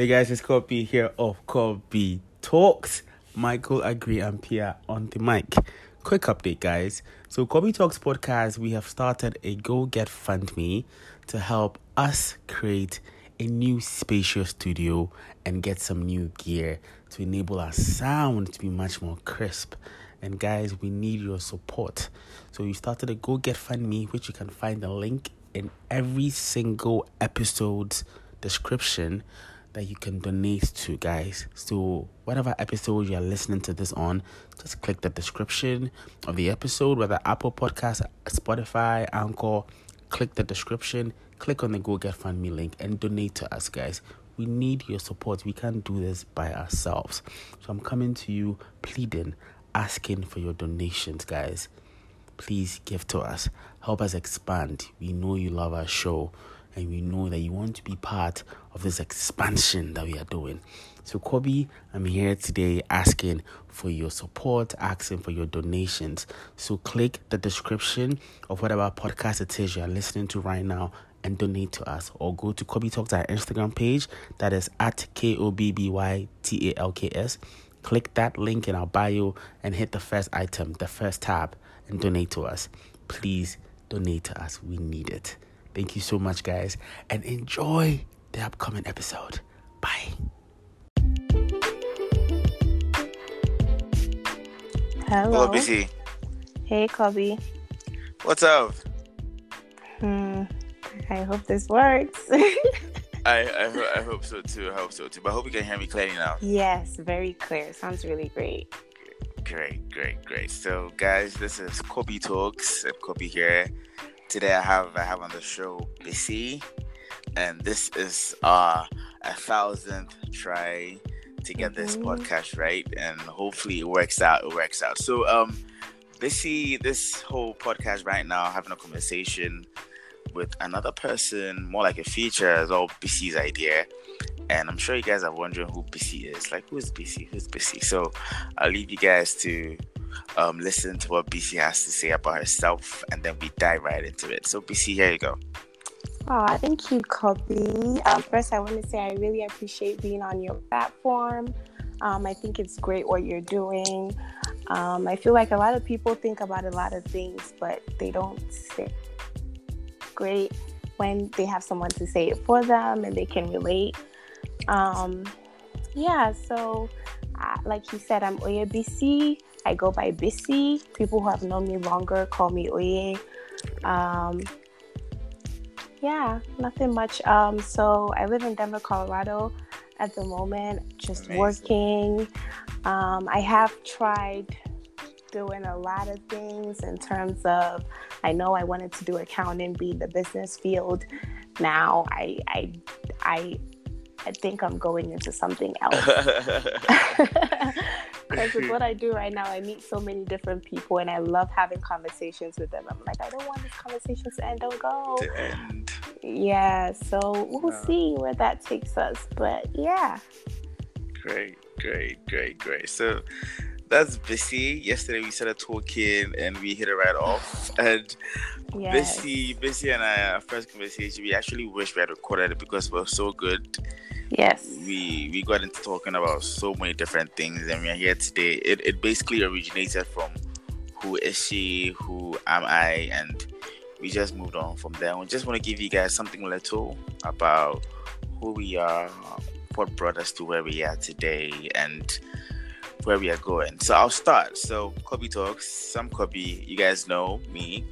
Hey guys, it's Kobby here of Kobby Talks. Michael Agri and Pierre on the mic. Quick update, guys. So, Kobby Talks podcast, we have started a Go Get Fund Me to help us create a new spacious studio and get some new gear to enable our sound to be much more crisp. And guys, we need your support. So we started a Go Get Fund Me, which you can find the link in every single episode's description that you can donate to, guys. So whatever episode you are listening to this on, just click the description of the episode, whether Apple Podcast, Spotify, Anchor, click the description, click on the Go Get Fund Me link and donate to us, guys. We need your support. We can't do this by ourselves. So I'm coming to you pleading, asking for your donations, guys. Please give to us. Help us expand. We know you love our show and we know that you want to be part of this expansion that we are doing. So, Kobby, I'm here today asking for your support, asking for your donations. So, click the description of whatever podcast it is you are listening to right now and donate to us, or go to Kobby Talks, our Instagram page that is at K O B B Y T A L K S. Click that link in our bio and hit the first item, the first tab, and donate to us. Please donate to us. We need it. Thank you so much, guys, and enjoy the upcoming episode. Bye. Hello. Hello, BC. Hey, Kobby. What's up? Hmm. I hope this works. I I, ho- I hope so too. I hope so too. But I hope you can hear me clearly now. yes, very clear. Sounds really great. Great, great, great. So, guys, this is Kobby Talks. and Kobby here. Today, I have I have on the show BC, and this is uh a thousandth try to get this Mhm. podcast right, and hopefully it works out. It works out. So, um, BC, this whole podcast right now, having a conversation with another person, more like a feature, is all BC's idea. And I'm sure you guys are wondering who BC is. Like, who is BC? Who's BC? So, I'll leave you guys to um, listen to what BC has to say about herself, and then we dive right into it. So, BC, here you go. Oh, thank you, Kobby. Um, first, I want to say I really appreciate being on your platform. Um, I think it's great what you're doing. Um, I feel like a lot of people think about a lot of things, but they don't say great when they have someone to say it for them and they can relate. Um, yeah, so uh, like you said, I'm Oye BC. I go by Bissy. People who have known me longer call me Oye. Um, yeah, nothing much. Um, so I live in Denver, Colorado at the moment, just Amazing. working. Um, I have tried doing a lot of things in terms of I know I wanted to do accounting, be in the business field. Now I I I I think I'm going into something else. Because with what I do right now, I meet so many different people and I love having conversations with them. I'm like, I don't want this conversation to end. Don't go. To end. Yeah, so we'll see where that takes us. But yeah. Great, great, great, great. So that's Bissy. Yesterday we started talking and we hit it right off. And Yes. Bissy, Bissy and I, our first conversation, we actually wish we had recorded it because we're so good. Yes. We we got into talking about so many different things, and we are here today. It it basically originated from who is she, who am I, and we just moved on from there. We just want to give you guys something little about who we are, what brought us to where we are today, and where we are going. So I'll start. So Kobby talks. I'm Kobby. You guys know me.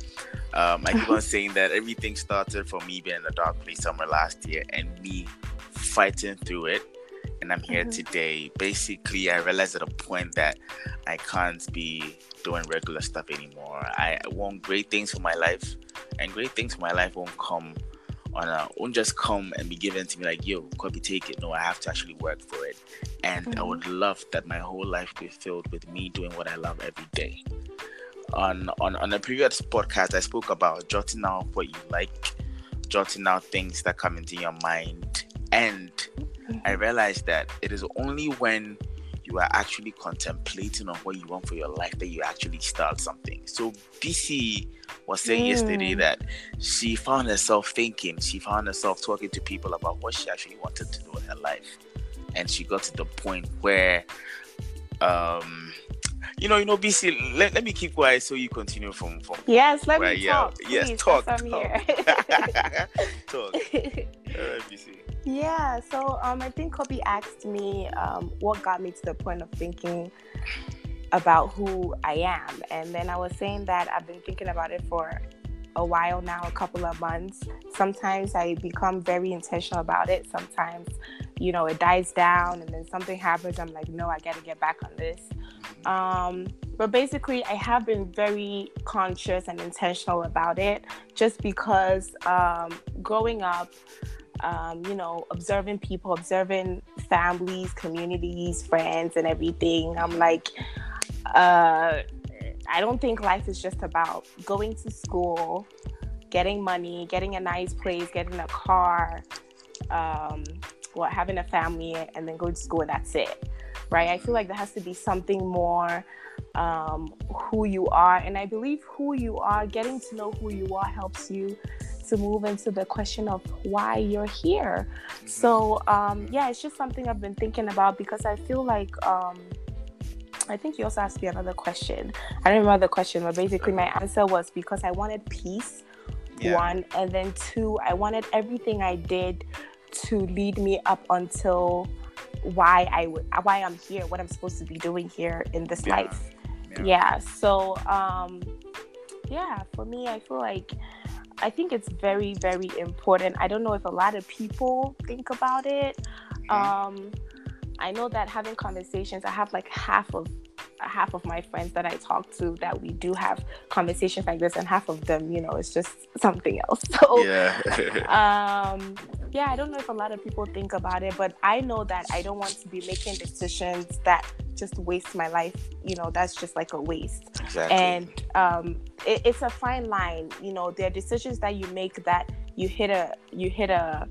Um, I keep on saying that everything started from me being in a dark place somewhere last year and me fighting through it. And I'm here Mhm. today. Basically, I realized at a point that I can't be doing regular stuff anymore. I want great things for my life, and great things for my life won't come on a won't just come and be given to me like, yo, Kobby, take it. No, I have to actually work for it. And I Mhm. would love that my whole life be filled with me doing what I love every day. On on on a previous podcast, I spoke about jotting out what you like, jotting out things that come into your mind, and I realized that it is only when you are actually contemplating on what you want for your life that you actually start something. So BC was saying Mm. yesterday that she found herself thinking, she found herself talking to people about what she actually wanted to do in her life. and she got to the point where um you know, you know, BC. Let, let me keep quiet so you continue from from. Yes, let where, me yeah, talk. Yes, please, talk. I'm talk. here. talk. Alright, BC. Yeah, so um, I think Kobby asked me um, what got me to the point of thinking about who I am. And then I was saying that I've been thinking about it for a while now, a couple of months. Sometimes I become very intentional about it. Sometimes, you know, it dies down and then something happens. I'm like, no, I got to get back on this. Um, but basically, I have been very conscious and intentional about it just because um, growing up, um, you know, observing people, observing families, communities, friends, and everything. I'm like, uh, I don't think life is just about going to school, getting money, getting a nice place, getting a car, um, what having a family, and then going to school. And that's it, right? I feel like there has to be something more. Um, who you are, and I believe who you are, getting to know who you are, helps you to move into the question of why you're here. So, um, yeah, it's just something I've been thinking about because I feel like, um, I think you also asked me another question. I don't remember the question, but basically, my answer was because I wanted peace, Yeah. one, and then two, I wanted everything I did to lead me up until why I why I'm here, what I'm supposed to be doing here in this Yeah. life Yeah. yeah so um yeah for me i feel like i think it's very very important. I don't know if a lot of people think about it. Um i know that having conversations i have like half of half of my friends that i talk to that we do have conversations like this and half of them you know it's just something else. So yeah. um yeah i don't know if a lot of people think about it but i know that i don't want to be making decisions that just waste my life. You know that's just like a waste. Exactly. and um it, it's a fine line. You know there are decisions that you make that you hit a you hit a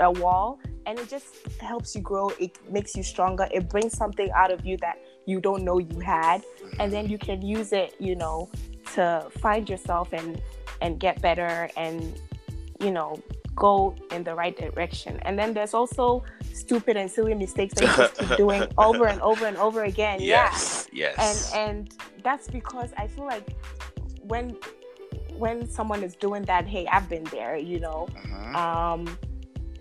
a wall and it just helps you grow. It makes you stronger. It brings something out of you that you don't know you had and then you can use it you know to find yourself and and get better and you know go in the right direction and then there's also stupid and silly mistakes that you just keep doing over and over and over again yeah yes. Yes. and and that's because i feel like when when someone is doing that hey i've been there you know Mhm. um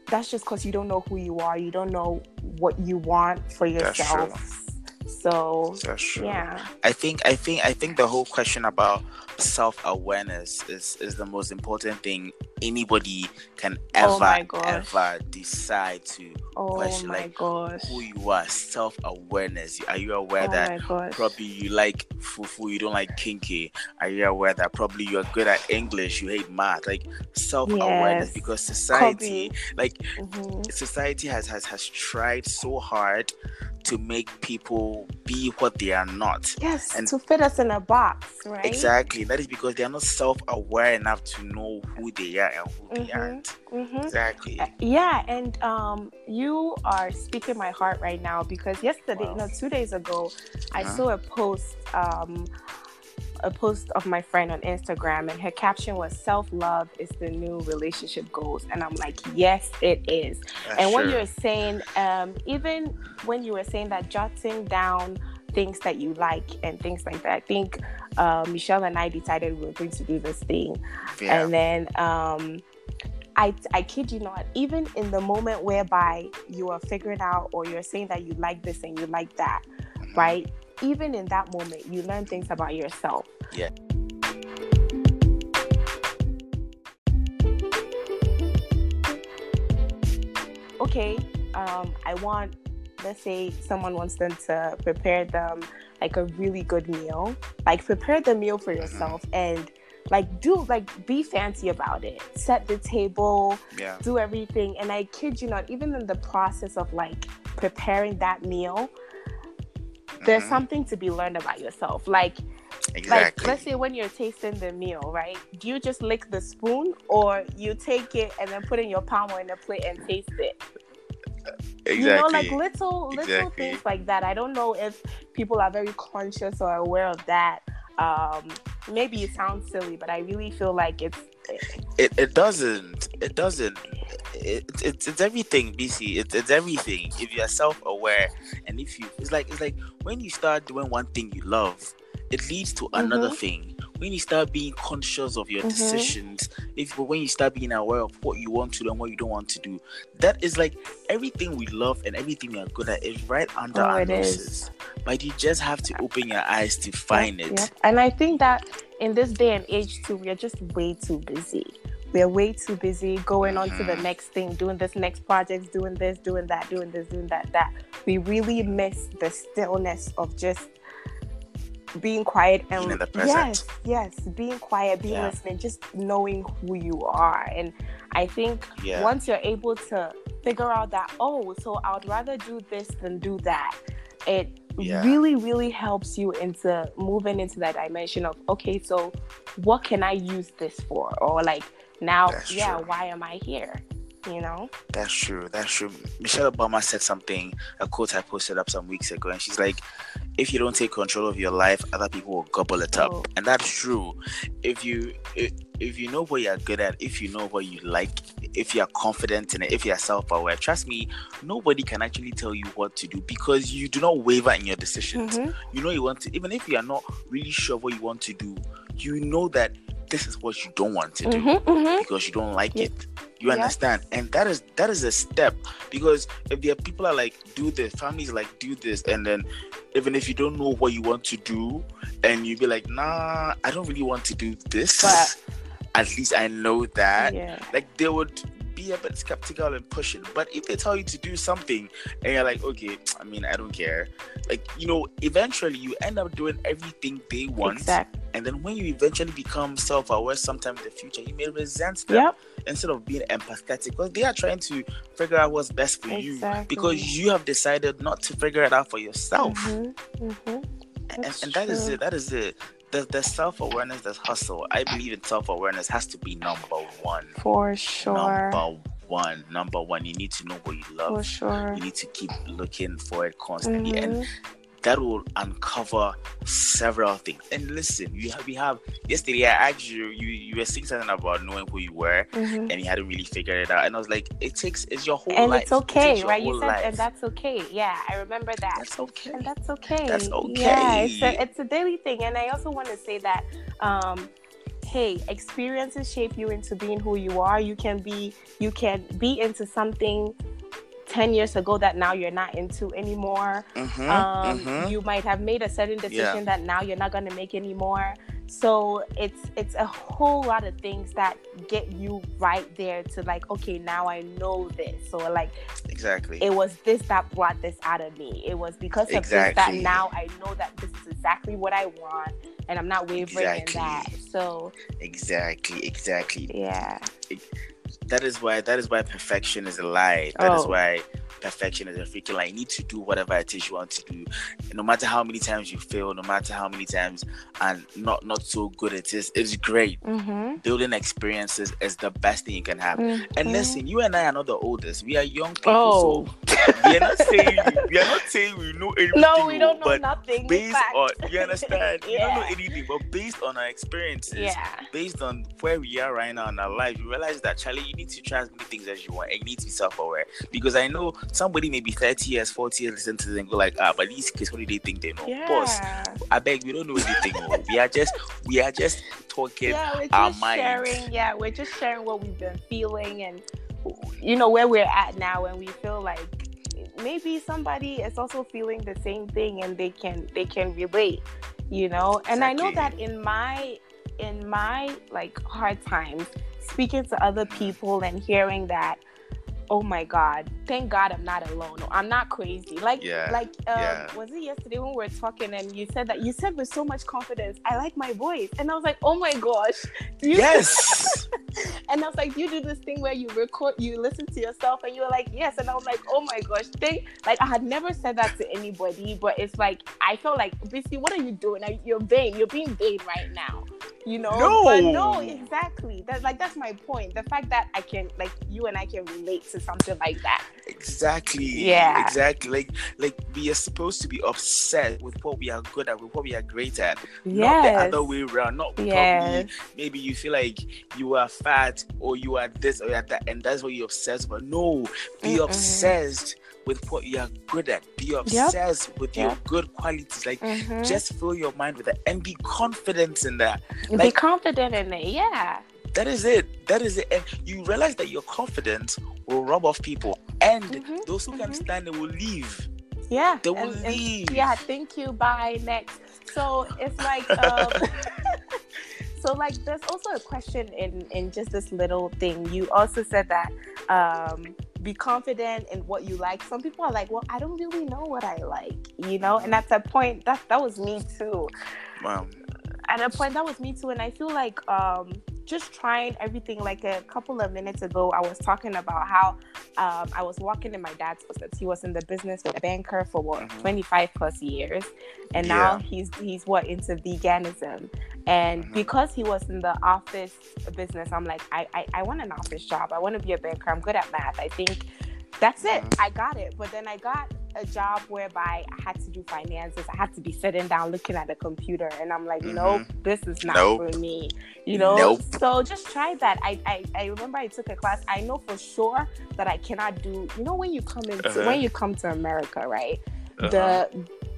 that's just because you don't know who you are you don't know what you want for yourself so That's true. yeah I think I think I think the whole question about self awareness is is the most important thing anybody can ever Oh ever decide to oh question, like, gosh who you are. Self awareness. Are you aware oh that probably you like fufu, you don't like kenkey? Are you aware that probably you're good at English, you hate math? Like self awareness Yes. because society Kobby. like Mhm. society has, has has tried so hard to make people be what they are not. yes And- to fit us in a box right Exactly. That is because they are not self-aware enough to know who they are and who they Mhm. aren't. hmm Exactly. Yeah, and um, you are speaking my heart right now because yesterday, Wow. no, two days ago, I Uh-huh. saw a post, um, a post of my friend on Instagram, and her caption was "Self love is the new relationship goals," and I'm like, yes, it is. That's and what true. you're saying, um, even when you were saying that, jotting down things that you like and things like that, I think uh, Michelle and I decided we were going to do this thing yeah. and then um I, I kid you not, even in the moment whereby you are figuring out or you're saying that you like this and you like that, Mhm. right? Even in that moment, you learn things about yourself. Yeah. Okay, um, I want, let's say someone wants them to prepare them like a really good meal. Like prepare the meal for yourself and like do like be fancy about it. Set the table, Yeah. do everything. And I kid you not, even in the process of like preparing that meal, there's Mhm. something to be learned about yourself. Like, Exactly. like let's say when you're tasting the meal, right? Do you just lick the spoon or you take it and then put in your palm or in a plate and taste it? Exactly. You know, like little little Exactly. things like that. I don't know if people are very conscious or aware of that. Um, maybe it sounds silly, but I really feel like it's it, it doesn't it doesn't it's it's, it's everything, BC. It's it's everything. If you're self aware, and if you, it's like it's like when you start doing one thing you love, it leads to another Mhm. thing. When you start being conscious of your Mhm. decisions, if when you start being aware of what you want to do and what you don't want to do, that is like everything we love and everything we are good at is right under Oh, our noses. But you just have to open your eyes to find it. yep. And I think that in this day and age too, we are just way too busy. We are way too busy going on to the Mhm. next thing, doing this next project, doing this, doing that, doing this, doing that, that. We really miss the stillness of just being quiet and Being in the present. yes, yes, being quiet, being Yeah. listening, just knowing who you are. And I think Yeah. once you're able to figure out that, oh, so I would rather do this than do that, it Yeah. really, really helps you into moving into that dimension of, okay, so what can I use this for? Or like, now, That's yeah, true. why am I here? You know? That's true. That's true. Michelle Obama said something, a quote I posted up some weeks ago, and she's like, "If you don't take control of your life, other people will gobble it up." Oh. And that's true. If you if, if you know what you're good at, if you know what you like, if you're confident in it, if you're self-aware, trust me, nobody can actually tell you what to do because you do not waver in your decisions. Mhm. You know you want to, even if you are not really sure what you want to do, you know that this is what you don't want to do Mhm, mhm. because you don't like Yeah. it. You Yeah. understand? And that is that is a step because if there are people are like do this, families like do this, and then even if you don't know what you want to do, and you be like, nah, I don't really want to do this, But- at least I know that. Yeah. Like they would be a bit skeptical and push it. But if they tell you to do something and you're like, okay, I mean, I don't care. Like, you know, eventually you end up doing everything they want. Exactly. And then when you eventually become self aware sometime in the future, you may resent them Yep. instead of being empathetic because they are trying to figure out what's best for you because you have decided not to figure it out for yourself. Mhm, mhm. And, and that is true. it. That is it. The, the self awareness, the hustle. I believe in self awareness has to be number one. For sure. Number one. Number one. You need to know what you love. For sure. You need to keep looking for it constantly, and Mhm. That will uncover several things. And listen, you have we have yesterday. I asked you, you you were saying something about knowing who you were, Mhm. and you hadn't really figured it out. And I was like, it takes it's your whole And life. it's okay, your right? You said, life. and that's okay. Yeah, I remember that. that's okay. and that's okay. That's okay. Yeah, it's a, it's a daily thing. And I also want to say that, um, hey, experiences shape you into being who you are. You can be, you can be into something 10 years ago that now you're not into anymore. Mhm, Um, mhm. You might have made a certain decision that now you're not going to make anymore. So it's it's a whole lot of things that get you right there to like, okay, now I know this. So like exactly. it was this that brought this out of me. It was because of this that now I know that this is exactly what I want and I'm not wavering Exactly. in that. So exactly. Exactly. yeah. That is why. That is why perfection is a lie. That is Oh. why perfection is a freaking like You need to do whatever it is you want to do, no matter how many times you fail, no matter how many times and not not so good it is. It's great. Mm-hmm. Building experiences is the best thing you can have. And Mhm. listen, you and I are not the oldest. We are young people. Oh. So we are not saying we are not saying we know anything. No, we don't know but nothing. based Fact. on you understand, we don't know anything, but based on our experiences, Yeah. based on where we are right now in our life, you realize that Charlie, you need to try as many things as you want, and you need to be self-aware. Because I know somebody maybe 30 years, 40 years, listen to this and go like, ah, but these kids, what do they think they know? Boss, Yeah. I beg, we don't know anything. oh. we are just, we are just talking. Yeah, we're our just mind. sharing. Yeah, we're just sharing what we've been feeling and you know where we're at now, and we feel like maybe somebody is also feeling the same thing, and they can they can relate. You know, and I know that in my in my like hard times, speaking to other people and hearing that. Oh my God! Thank God I'm not alone. I'm not crazy. Like, Yeah, like, um, yeah. was it yesterday when we were talking and you said that you said with so much confidence, I like my voice, and I was like, oh my gosh, you Yes. and I was like, you do this thing where you record, you listen to yourself, and you were like, yes. And I was like, oh my gosh, thank. Like I had never said that to anybody, but it's like I felt like, basically, what are you doing? You're vain. You're being vain right now. you know. No. But no, exactly. That's like that's my point. The fact that I can like you and I can relate to something like that. Exactly. Yeah. Exactly. Like like we are supposed to be obsessed with what we are good at, with what we are great at. Yes. Not the other way around. Not Yes. probably maybe you feel like you are fat or you are this or you are that, and that's what you're obsessed with. No, be Mm-mm. obsessed with what you are good at. Be obsessed with your good qualities. Like Mhm. just fill your mind with that and be confident in that. be confident in it. Yeah. That is it. That is it. And you realize that your confidence will rub off people. And Mhm, those who can mhm. stand it will leave. Yeah. They will and- and- leave. yeah. Thank you. Bye. Next. So it's like. Um, so like there's also a question in in just this little thing you also said that um be confident in what you like some people are like well i don't really know what i like you know and at that point that that was me too Wow. at a point that was me too and i feel like um just trying everything like a couple of minutes ago i was talking about how um, i was walking in my dad's footsteps. He was in the business with a banker for what Mhm. 25 plus years and now he's he's what into veganism. And Mhm. because he was in the office business i'm like I, I i want an office job. I want to be a banker. I'm good at math. I think that's it. Mhm. i got it. But then i got a job whereby i had to do finances i had to be sitting down looking at a computer and i'm like Mhm. nope this is not Nope. for me you know Nope. so just try that I, I i remember i took a class i know for sure that i cannot do you know when you come into Uh-huh. when you come to america right Uh-huh. the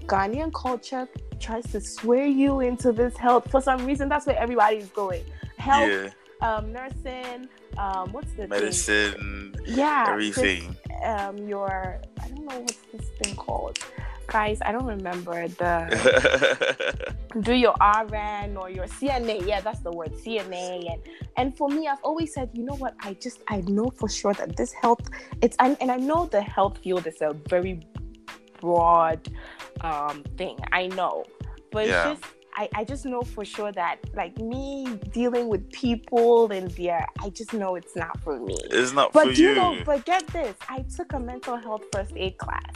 Ghanaian culture tries to swear you into this health. For some reason, that's where everybody's going. Health, yeah. um, nursing, um, what's the thing? Medicine, Yeah, everything. um, your don't know what's this thing called. Guys, I don't remember the do your RN or your CNA. Yeah, that's the word CNA. And and for me, I've always said, you know what? I just I know for sure that this health it's and, and I know the health field is a very broad um thing. I know, but Yeah. it's just. I, I just know for sure that like me dealing with people and their I just know it's not for me. it's not But for you But you. know, but get this, I took a mental health first aid class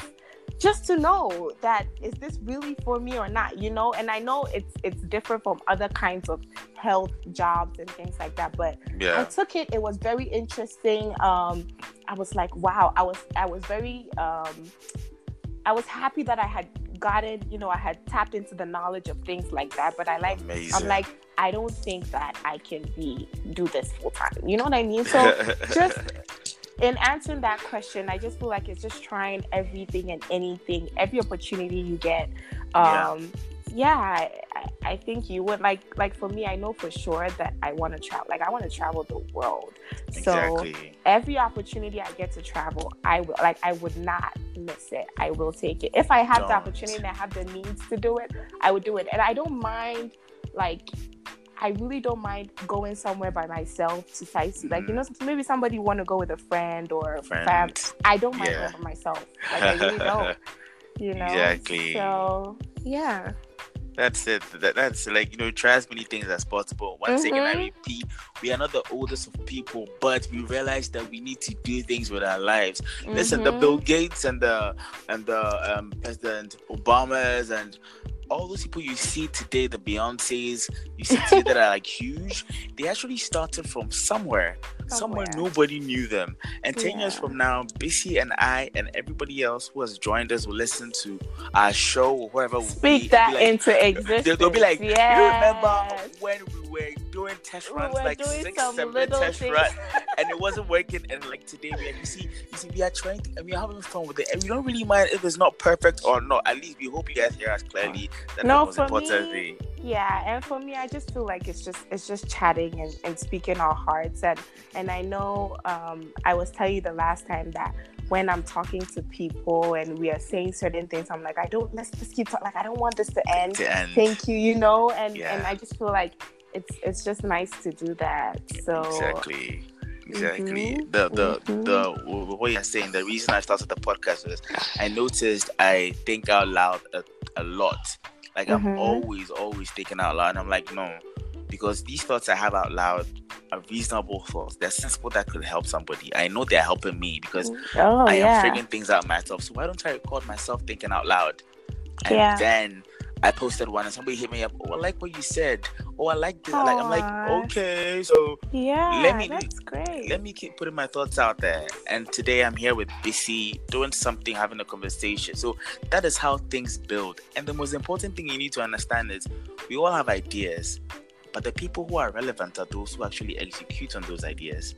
just to know that is this really for me or not, you know? And I know it's it's different from other kinds of health jobs and things like that, but I took it. It was very interesting. Um, I was like, wow. I was I was very um, I was happy that I had gotten, you know, I had tapped into the knowledge of things like that. But I like Amazing. I'm like, I don't think that I can be do this full time. You know what I mean? So just in answering that question, I just feel like it's just trying everything and anything, every opportunity you get. Um, yeah, I, I- I think you would like like for me. I know for sure that I want to travel. Like I want to travel the world. Exactly. So every opportunity I get to travel, I will like I would not miss it. I will take it. If I have the Don't. opportunity and I have the means to do it, I would do it. And I don't mind like I really don't mind going somewhere by myself to sightsee. Like you mm-hmm. know, maybe somebody want to go with a friend or a fam. I don't mind Yeah. going by myself. Like I really don't. You know. Exactly. So yeah. That's it. That, that's like you know, try as many things as possible. Once again, I repeat, we are not the oldest of people, but we realize that we need to do things with our lives. Listen, the. Bill Gates and the and the um, President Obamas and all those people you see today, the Beyonces, you see today that are like huge. They actually started from somewhere. Somewhere, Somewhere. nobody knew them. And ten years from now, Bissy and I and everybody else who has joined us will listen to our show or be Speak that be like, into existence. They'll, be like, yes. you remember when we were doing test We runs, were like six, seven test things. runs, and it wasn't working. And like today, we are, you see, you see, we are trying to, and we are having fun with it, and we don't really mind if it's not perfect or not. At least we hope you guys hear us clearly. No, for important me- thing. Yeah, and for me, I just feel like it's just it's just chatting and, and speaking our hearts and and I know um, I was telling you the last time that when I'm talking to people and we are saying certain things, I'm like I don't let's just keep talking. Like I don't want this to end. To end. Thank you, you know, and and I just feel like it's it's just nice to do that. So Exactly. Exactly. Mhm, The the mhm. the what you're saying. The reason I started the podcast was I noticed I think out loud a, a lot. Like I'm Mhm. always always thinking out loud. And I'm like no, because these thoughts I have out loud are reasonable thoughts. They're sensible that could help somebody. I know they're helping me because oh I am figuring things out myself. So why don't I record myself thinking out loud? And Yeah. then I posted one and somebody hit me up. Oh, I like what you said. Oh, I like this. Like, I'm like, okay, so Yeah, Let me- that's great. let me keep putting my thoughts out there. And today I'm here with BC doing something, having a conversation. So that is how things build. And the most important thing you need to understand is we all have ideas, but the people who are relevant are those who actually execute on those ideas.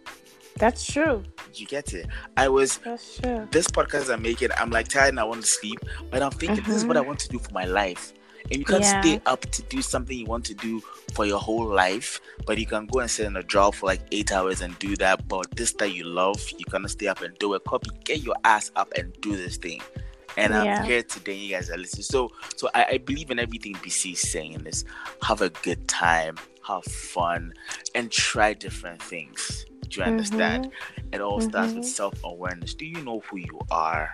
That's true. You get it? I was That's true. this podcast I'm making, I'm like tired and I want to sleep, but I'm thinking this is what I want to do for my life. And you can't Yeah. stay up to do something you want to do for your whole life, but you can go and sit in a job for like eight hours and do that. But this that you love, you cannot stay up and do it. Kobby, get your ass up and do this thing. And Yeah. I'm here today. You guys are listening. So, so I, I believe in everything BC is saying. This, have a good time, have fun, and try different things. Do you understand? Mm-hmm. It all starts with Mhm. self awareness. Do you know who you are?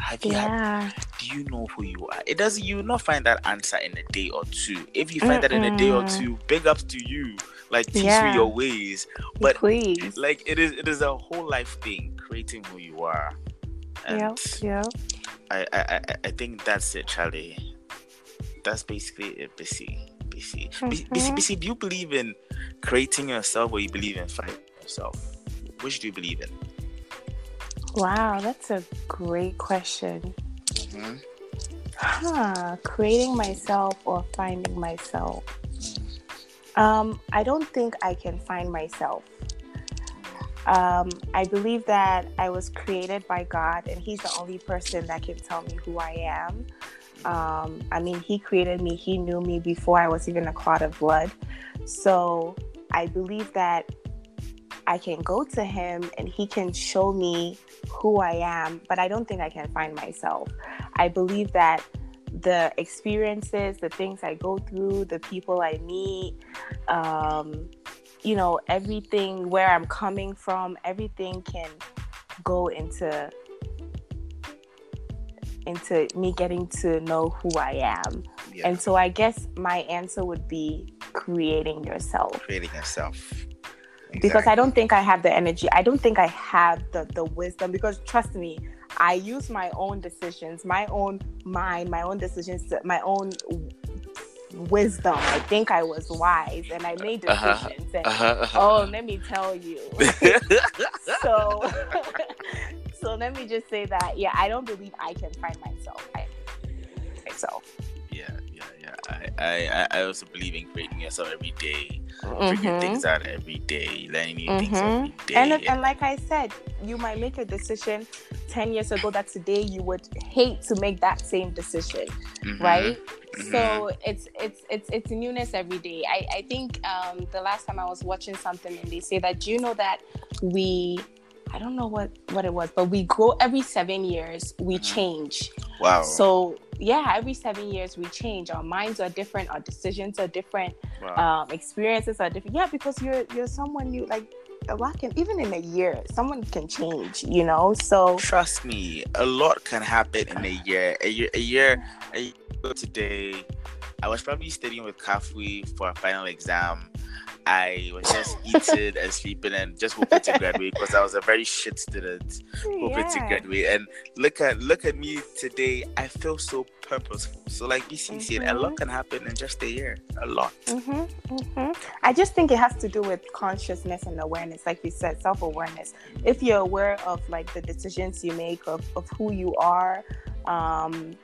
Have you had, do you know who you are? It doesn't you will not find that answer in a day or two. If you find that in a day or two, big ups to you. Like teach Yeah. me your ways. But Please. like it is it is a whole life thing, creating who you are. And Yep. Yep. I, I, I, think that's it, Charlie. That's basically it, BC. BC. BC, BC, Mhm. BC, do you believe in creating yourself or you believe in finding yourself? Which do you believe in? Wow, that's a great question. hmm Huh, creating myself or finding myself? Um, I don't think I can find myself. Um, I believe that I was created by God, and He's the only person that can tell me who I am. Um, I mean, He created me, He knew me before I was even a clot of blood. So I believe that I can go to Him and He can show me who I am, but I don't think I can find myself. I believe that the experiences, the things I go through, the people I meet, um, you know, everything where I'm coming from, everything can go into into me getting to know who I am. Yeah. And so I guess my answer would be creating yourself creating yourself. Because I don't think I have the energy. I don't think I have the the wisdom because trust me, I use my own decisions, my own mind, my own decisions, my own wisdom. I think I was wise and I made Uh-huh. decisions. And, Uh-huh. oh, let me tell you. so so let me just say that yeah, I don't believe I can find myself. I, myself. I, I, I also believe in creating yourself every day, figuring Mhm. things out every day, learning new things Mhm. every day. And, and like I said, you might make a decision 10 years ago that today you would hate to make that same decision, Mhm. right? Mhm. So it's it's it's it's newness every day. I, I think um, the last time I was watching something and they say that do you know that we I don't know what what it was, but we grow every seven years, we Mhm. change. wow. So yeah, every seven years we change. Our minds are different, our decisions are different, wow. um, experiences are different. Yeah, because you're you're someone new. Like a lot can even in a year, someone can change. You know, so Trust me, a lot can happen in a year. A year, a year, a year today, I was probably studying with Kafui for a final exam. I was just eating and sleeping and just hoping to graduate because I was a very shit student. hoping to yeah. graduate. And look at look at me today. I feel so purposeful. So like BC said, a lot Mhm. can happen in just a year. A lot. hmm hmm I just think it has to do with consciousness and awareness, like you said, self awareness. If you're aware of like the decisions you make, of, of who you are, um,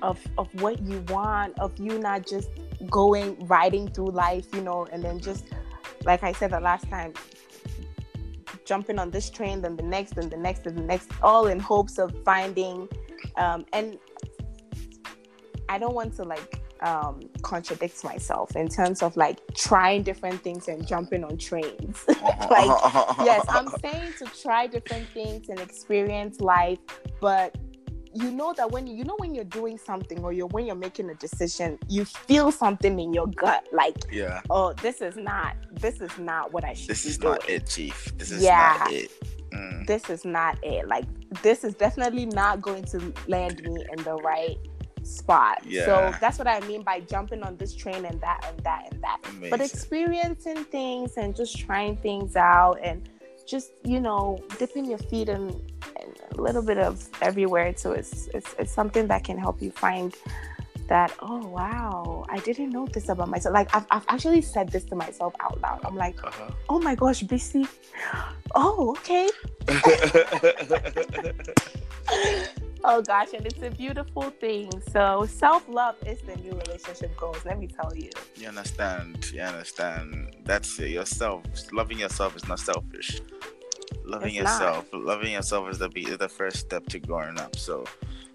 of of what you want, of you not just going riding through life, you know, and then just like I said the last time, jumping on this train, then the next, and the next, and the next, all in hopes of finding. Um, and I don't want to like um, contradict myself in terms of like trying different things and jumping on trains. like, yes, I'm saying to try different things and experience life, but you know that when you know when you're doing something or you're when you're making a decision, you feel something in your gut, like, yeah. oh, this is not, this is not what I should This be is doing. not it, Chief. This is Yeah. not it. Mm. This is not it. Like, this is definitely not going to land me in the right spot. Yeah. So that's what I mean by jumping on this train and that and that and that. Amazing. but experiencing things and just trying things out and just you know dipping your feet in, in a little bit of everywhere so it's, it's it's something that can help you find that oh wow i didn't know this about myself. Like i've, I've actually said this to myself out loud. I'm like Uh-huh. oh my gosh bc oh okay oh gosh and it's a beautiful thing so self-love is the new relationship goals let me tell you you understand? You understand? That's it. Yourself, loving yourself is not selfish. Loving It's not. yourself, loving yourself is the be is the first step to growing up. So,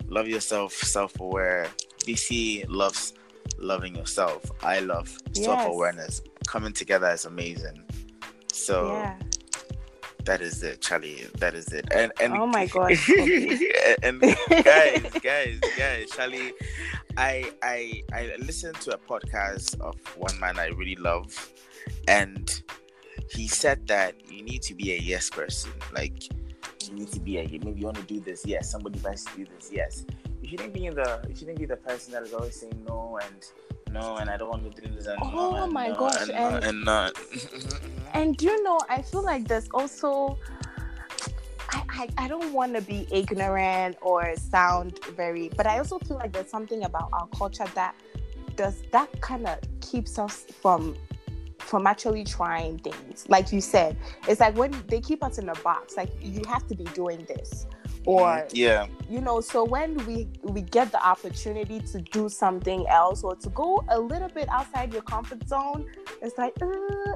love yourself, self-aware. BC loves loving yourself. I love Yes. self-awareness. Coming together is amazing. So yeah that is it, Charlie. That is it. And and oh my god. And guys, guys, guys, Charlie, I I I listened to a podcast of one man I really love, and he said that you need to be a yes person. Like you need to be a maybe you want to do this, yes. Somebody wants to do this, yes. You shouldn't be in the you shouldn't be the person that is always saying no and no and I don't want to do this and no Oh and my no gosh, and, and- and not. And you know, I feel like there's also I, I, I don't want to be ignorant or sound very but I also feel like there's something about our culture that does that kind of keeps us from from actually trying things. Like you said, it's like when they keep us in a box, like you have to be doing this. Or yeah, you know so when we we get the opportunity to do something else or to go a little bit outside your comfort zone it's like uh,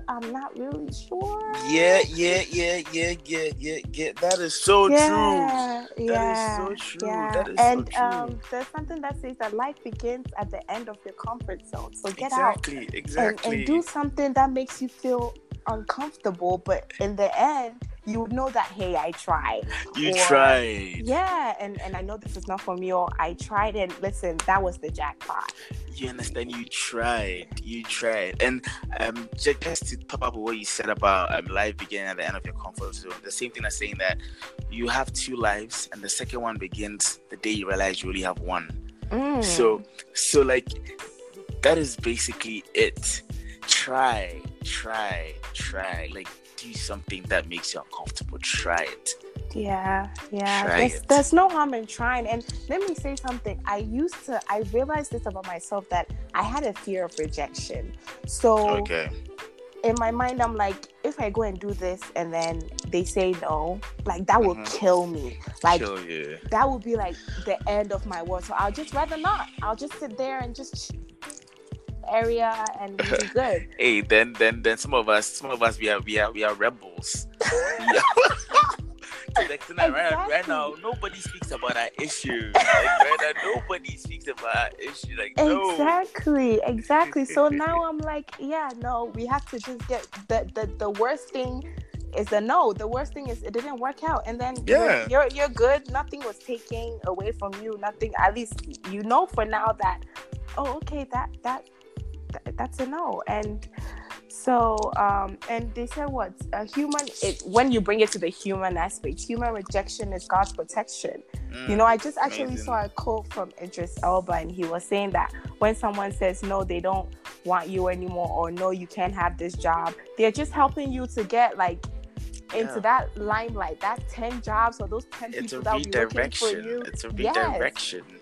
i'm not really sure yeah, yeah, yeah, yeah, yeah, yeah, yeah. That is so true. yeah, That is yeah, so true. yeah. That is so and true. um there's something that says that life begins at the end of your comfort zone so get out exactly, and, exactly. and do something that makes you feel uncomfortable but in the end you know that hey i tried you or- tried. yeah and and i know this is not for me or i tried and listen that was the jackpot You understand? You tried. You tried. And um, ju- just to top up what you said about um, life beginning at the end of your comfort zone, the same thing as saying that you have two lives, and the second one begins the day you realize you only have one. Mm. So, so like that is basically it. Try, try, try. Like do something that makes you uncomfortable. Try it. Yeah, yeah. Try There's, it. there's no harm in trying. And let me say something. I used to, I realized this about myself that I had a fear of rejection. So Okay. in my mind, I'm like, if I go and do this and then they say no, like that will Mhm. kill me. Like Kill that would be like the end of my world. So I'll just rather not. I'll just sit there and just area and we'll be good. Hey, then then then some of us some of us we are we are we are rebels. Yeah. Like tonight, right, right now, nobody speaks about our issue. Like right now, nobody speaks about our issue. Like no. Exactly, exactly. So now I'm like, yeah, no, we have to just get the the, the worst thing is the no. The worst thing is it didn't work out, and then you're- Yeah. you're you're good. Nothing was taken away from you. Nothing. At least you know for now that oh, okay, that that, that that's a no. And so um and they said what a human it when you bring it to the human aspect human rejection is god's protection Mm, you know, I just actually amazing. saw a quote from Idris Elba, and he was saying that when someone says no, they don't want you anymore, or no, you can't have this job, they're just helping you to get like into Yeah. that limelight, that ten jobs or those ten it's people that will be looking for you. It's a redirection. Yes,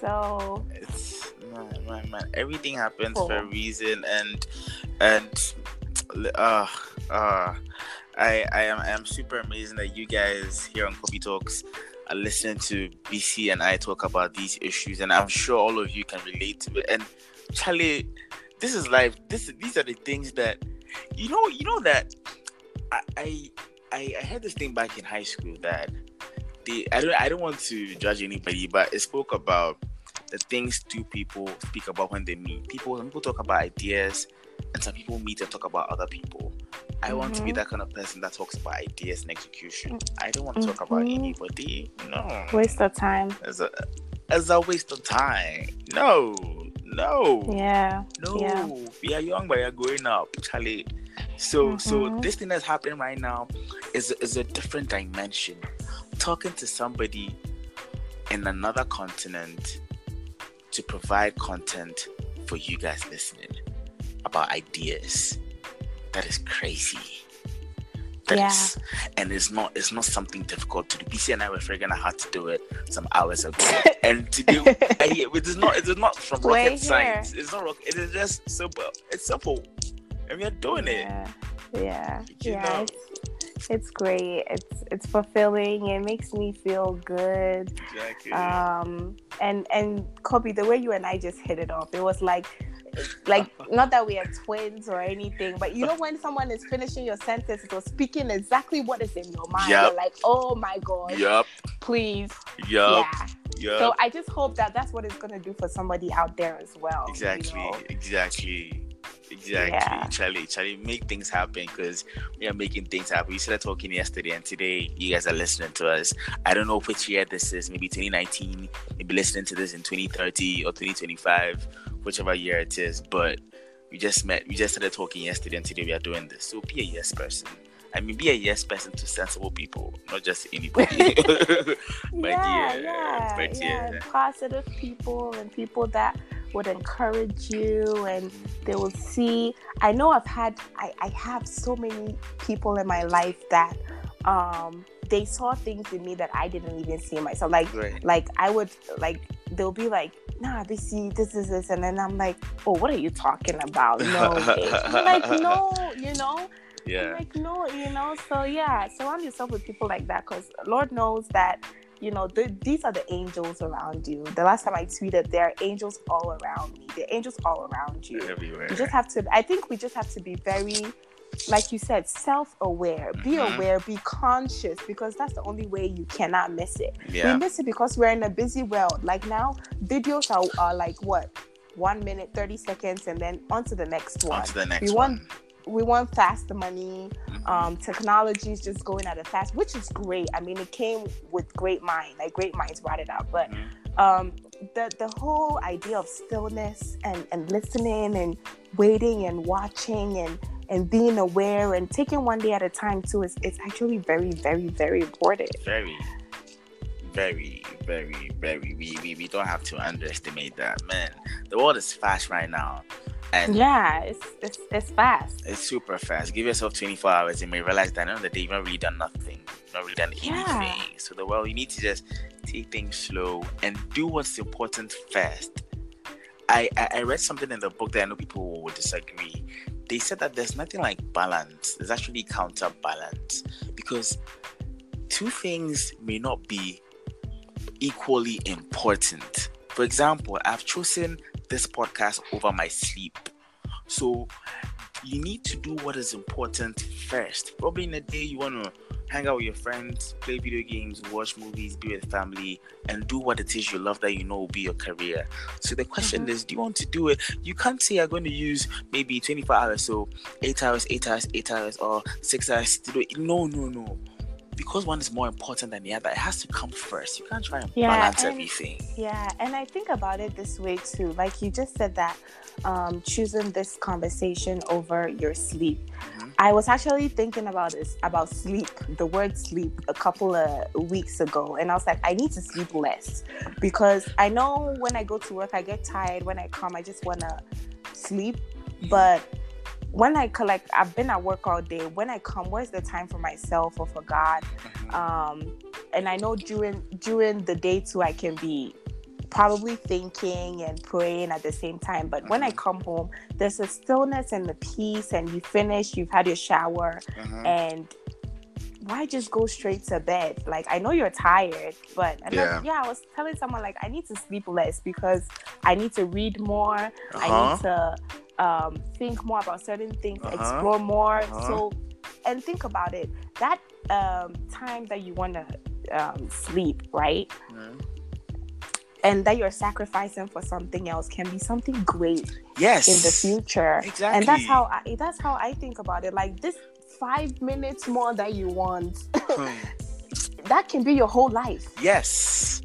so It's man, man, man. Everything happens Oh. for a reason, and and uh uh. I, I am I am super amazing that you guys here on Kobby Talks are listening to BC and I talk about these issues, and I'm sure all of you can relate to it. And Charlie, this is life. This these are the things that you know. You know that I I I, I heard this thing back in high school that the I don't I don't want to judge anybody, but it spoke about the things two people speak about when they meet. People some people talk about ideas, and some people meet and talk about other people. I want to be Mhm. that kind of person that talks about ideas and execution. I don't want to talk about Mhm. anybody. No, waste of time. as a as a waste of time. No, no. Yeah, No, Yeah. we are young, but we are growing up, Charlie. So, so Mhm. this thing that's happening right now is is a different dimension. Talking to somebody in another continent to provide content for you guys listening about ideas. That is crazy. this, and it's not it's not something difficult to do. BC and I were figuring out how to do it some hours ago, and today I, it is not it is not from rocket science. It's not rocket. It is just simple. It's simple, and we are doing it. yeah. Yeah. You yeah. know. It's, it's great. It's it's fulfilling. It makes me feel good. Exactly. Um and and Kobby, the way you and I just hit it off, it was like like not that we are twins or anything, but you know when someone is finishing your sentence or speaking exactly what is in your mind, Yep. you're like, oh my god, yup. please, Yup. yeah. Yup. So I just hope that that's what it's gonna do for somebody out there as well. you Exactly, know? exactly, exactly. Yeah. Charlie, Charlie, make things happen because we are making things happen. We started talking yesterday, and today you guys are listening to us. I don't know which year this is. Maybe 2019. Maybe listening to this in 2030 or 2025, whichever year it is. But we just met. We just started talking yesterday, and today we are doing this. So be a yes person. I mean, be a yes person to sensible people, not just anybody. but yeah, yeah, yeah, but yeah, yeah. positive people and people that would encourage you and they will see. I know I've had, I, I have so many people in my life that um they saw things in me that I didn't even see myself. Like, Right. like I would like they'll be like, nah, this see this is this, and then I'm like, oh, what are you talking about? No, like no, you know. I'm Yeah. like, no, you know, so yeah, surround yourself with people like that because Lord knows that, you know, th- these are the angels around you. The last time I tweeted, there are angels all around me. There are angels all around you. Everywhere. You just have to, I think we just have to be very, like you said, self aware. Be mm-hmm. aware, be conscious because that's the only way you cannot miss it. yeah. We miss it because we're in a busy world. Like now, videos are, are like what? One minute, 30 seconds, and then on to the next one On to the next we one. want we want fast money Mhm. um technology is just going at a fast which is great. I mean it came with great mind like great minds brought it out. But Mhm. um the the whole idea of stillness and and listening and waiting and watching and and being aware and taking one day at a time too is it's actually very very very important. Very very very very we, we we don't have to underestimate that man. The world is fast right now and yeah it's it's, it's fast it's super fast give yourself 24 hours and you may realize that end of the day you've not really done nothing you've not really done Yeah. anything so the world you need to just take things slow and do what's important first I, I I read something in the book that I know people will disagree. They said that there's nothing like balance. There's actually counterbalance because two things may not be equally important. For example, I've chosen this podcast over my sleep. So you need to do what is important first. Probably in a day you want to hang out with your friends, play video games, watch movies, be with family, and do what it is you love that you know will be your career. So the question Mhm. is, do you want to do it? You can't say you're going to use maybe 24 hours, so eight hours, eight hours, eight hours, or six hours to do it. No, no, no. Because one is more important than the other, it has to come first. You can't try and Yeah, balance and- everything. Yeah, and I think about it this way too. Like you just said that um, choosing this conversation over your sleep. Mhm. I was actually thinking about this about sleep, the word sleep, a couple of weeks ago, and I was like, I need to sleep less because I know when I go to work, I get tired. When I come, I just wanna sleep, but when I collect, I've been at work all day. When I come, where's the time for myself or for God? Mhm. um, and I know during during the day too, I can be probably thinking and praying at the same time. But when I Mhm. come home, there's a stillness and the peace, and you finish, you've had your shower, Mhm. and why just go straight to bed? Like I know you're tired, but and Yeah. yeah. I was telling someone like I need to sleep less because I need to read more. I Uh-huh. need to um, think more about certain things, Uh-huh. explore more. Uh-huh. So, and think about it. That um, time that you want to um, sleep, right? Mhm. And that you're sacrificing for something else can be something great Yes. in the future. Exactly. And that's how I, that's how I think about it. Like this five minutes more that you want, Hmm. that can be your whole life. yes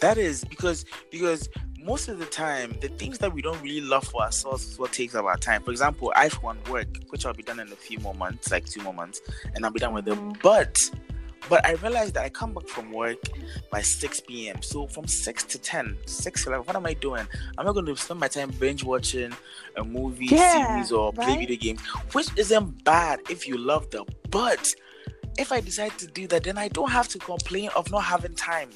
that is because because most of the time the things that we don't really love for ourselves is what takes up our time for example i for one work which i'll be done in a few more months like two more months and i'll be done with it Mhm. but But I realized that I come back from work by 6 p.m. So from 6 to 10, 6 to 11, what am I doing? I'm not going to spend my time binge watching a movie, Yeah, series, or play video games, which isn't bad if you love them. But if I decide to do that, then I don't have to complain of not having time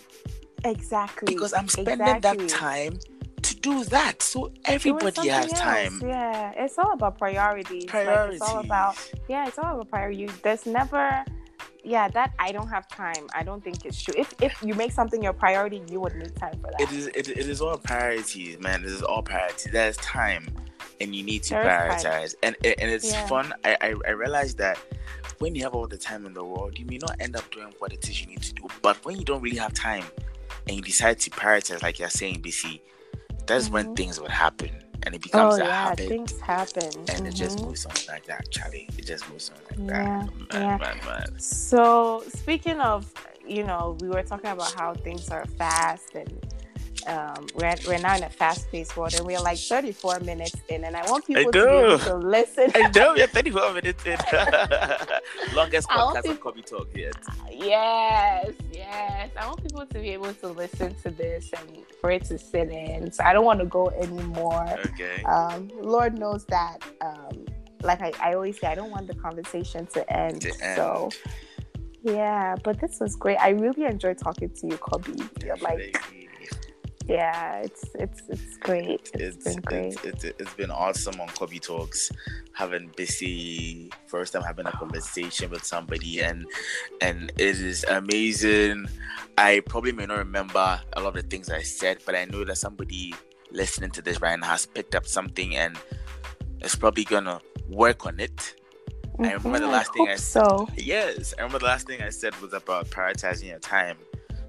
Exactly. because I'm spending exactly. that time to do that. So everybody has something time. Yeah, it's all about priorities. Like, it's all about yeah, it's all about priority. There's never yeah, that I don't have time. I don't think it's true. If if you make something your priority, you would make time for that. It is it, it is all priorities, man. It is all priorities. There's time, and you need to There is time. prioritize. And and it's Yeah. fun. I, I I realize that when you have all the time in the world, you may not end up doing what it is you need to do. But when you don't really have time, and you decide to prioritize, like you're saying, BC, that's when Mhm. things would happen, and it becomes oh a yeah, habit. things happen. and it just Mhm. moves on like that, Charlie. It just moves on like Yeah, that. Man, yeah. man, man. So speaking of, you know, we were talking about how things are fast and um, we're, we're now in a fast-paced world and we're like 34 minutes in and I want people to to listen. I know we are 34 minutes in. Longest podcast on Kobby Talk yet. yes, yes. I want people to be able to listen to this and for it to sit in. So I don't want to go anymore. Okay. Um, Lord knows that. Um, like I, I always say, I don't want the conversation to end. To end. So yeah, but this was great. I really enjoyed talking to you, Kobby. You're like, yeah, it's it's it's great. it's it's, been great. It's, it's, it's been awesome on Kobby Talks, having busy first time having a conversation with somebody, and and it is amazing. I probably may not remember a lot of the things I said, but I know that somebody listening to this right now has picked up something and is probably gonna work on it. I remember the Mhm, last thing hope I- so. Yes, I remember the last thing I said was about prioritizing your time.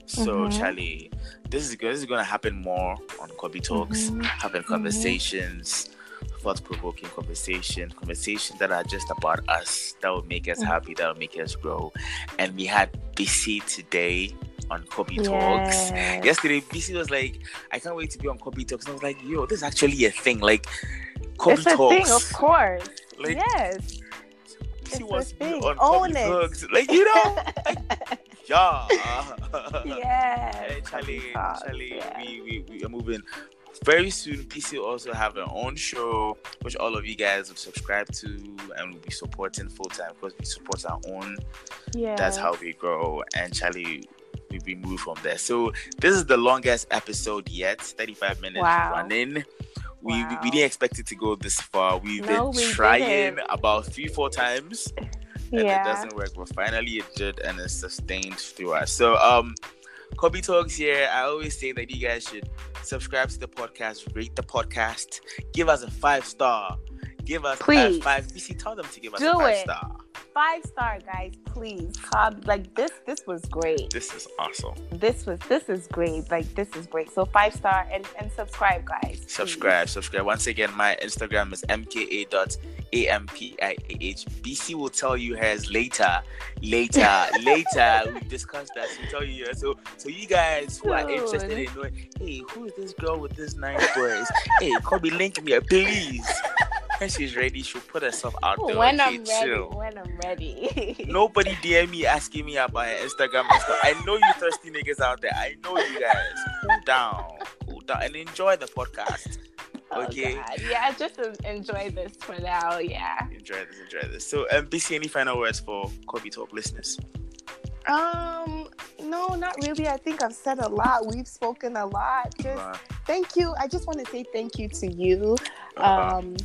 So, Mhm. Charlie, this is. This is going to happen more on Kobby Talks, Mhm. having conversations, thought-provoking conversations, conversations that are just about us, that will make us Mhm. happy, that will make us grow. And we had BC today on Kobby Talks. Yesterday, BC was like, "I can't wait to be on Kobby Talks." And I was like, "Yo, this is actually a thing. Like, Kobby it's a Talks." thing, of course. Like, yes. BC it's wants to be on Own Kobby it. Talks. Like, you know, yeah. yes. Hey, Charlie, Kobby Charlie, yeah. we, we, we are moving. Very soon, BC will also have their own show, which all of you guys will subscribe to and will be supporting full time because we support our own. yeah That's how we grow. And Charlie, we, we move from there. So, this is the longest episode yet 35 minutes Wow. running. We, we, Wow. we didn't expect it to go this far. We've No, been we trying didn't. about three, four times and it yeah. doesn't work. But finally, it did, and it's sustained through us. So, um, Kobby Talks here. I always say that you guys should subscribe to the podcast, rate the podcast, give us a five star, give us Please. a five. BC, tell them to give us a five it. star. Five star guys, please. Cobb, like this this was great. This is awesome. This was this is great. Like this is great. So five star and and subscribe guys. please. Subscribe, subscribe. Once again, my Instagram is mka.ampiah. BC will tell you hers later, later, later. We discussed that. She'll tell you. So, so you guys who are interested in knowing, hey, who is this girl with this nice voice? hey, Kobby, link me, please. When she's ready, she'll put herself out there. When okay, I'm ready. chill. When I'm ready. Nobody DM me asking me about her Instagram and stuff. I know you thirsty niggas out there. I know you guys. Cool down, cool down, and enjoy the podcast. Oh, Okay. God. Yeah, just enjoy this for now. Yeah. Enjoy this, enjoy this. So, um, BC, any final words for Kobby Talk listeners? Um, no, not really. I think I've said a lot. We've spoken a lot. Just Uh, thank you. I just want to say thank you to you. uh, um,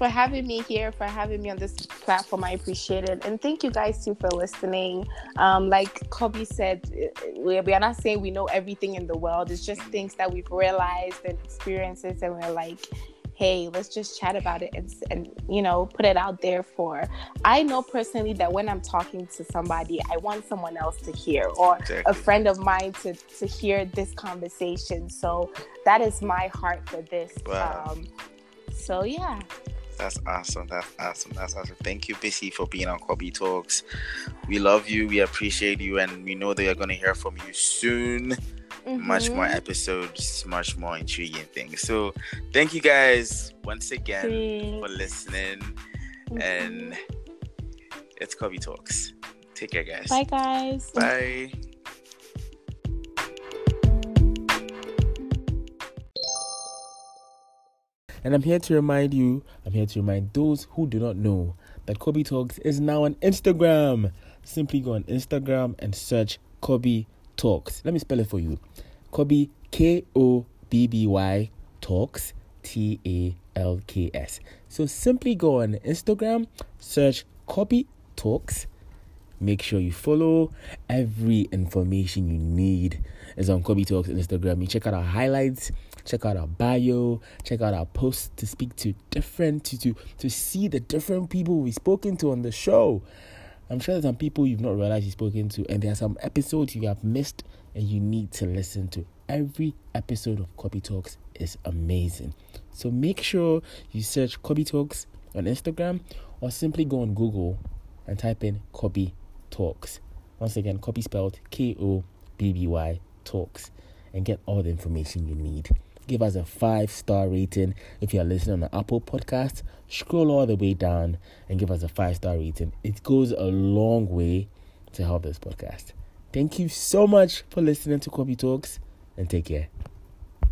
for having me here, for having me on this platform. I appreciate it. And thank you guys too for listening. Um, like Kobby said, we, we are not saying we know everything in the world. It's just things that we've realized and experiences, and we're like, hey, let's just chat about it and, and you know, put it out there for. I know personally that when I'm talking to somebody, I want someone else to hear or a friend of mine to to hear this conversation. So that is my heart for this. Wow. Um, so yeah, That's awesome. That's awesome. That's awesome. Thank you, BC, for being on Kobby Talks. We love you. We appreciate you, and we know that you're going to hear from you soon. Much Mhm. more episodes, much more intriguing things. So, thank you guys once again Please. for listening. Mhm. And it's Kobby Talks. Take care, guys. Bye, guys. Bye. And I'm here to remind you, I'm here to remind those who do not know that Kobby Talks is now on Instagram. Simply go on Instagram and search Kobby Talks. Let me spell it for you. Kobby K O B B Y Talks T A L K S. So simply go on Instagram, search Kobby Talks. Make sure you follow. Every information you need is on Kobby Talks Instagram. You check out our highlights, check out our bio, check out our posts to speak to different to to to see the different people we've spoken to on the show. I'm sure there's some people you've not realized you've spoken to, and there are some episodes you have missed and you need to listen to. Every episode of Kobby Talks is amazing. So make sure you search Kobby Talks on Instagram or simply go on Google and type in Kobby Talks. Once again, Kobby spelled K O B B Y Talks and get all the information you need. Give us a five star rating if you are listening on the Apple podcast. Scroll all the way down and give us a five star rating. It goes a long way to help this podcast. Thank you so much for listening to Kobby Talks and take care.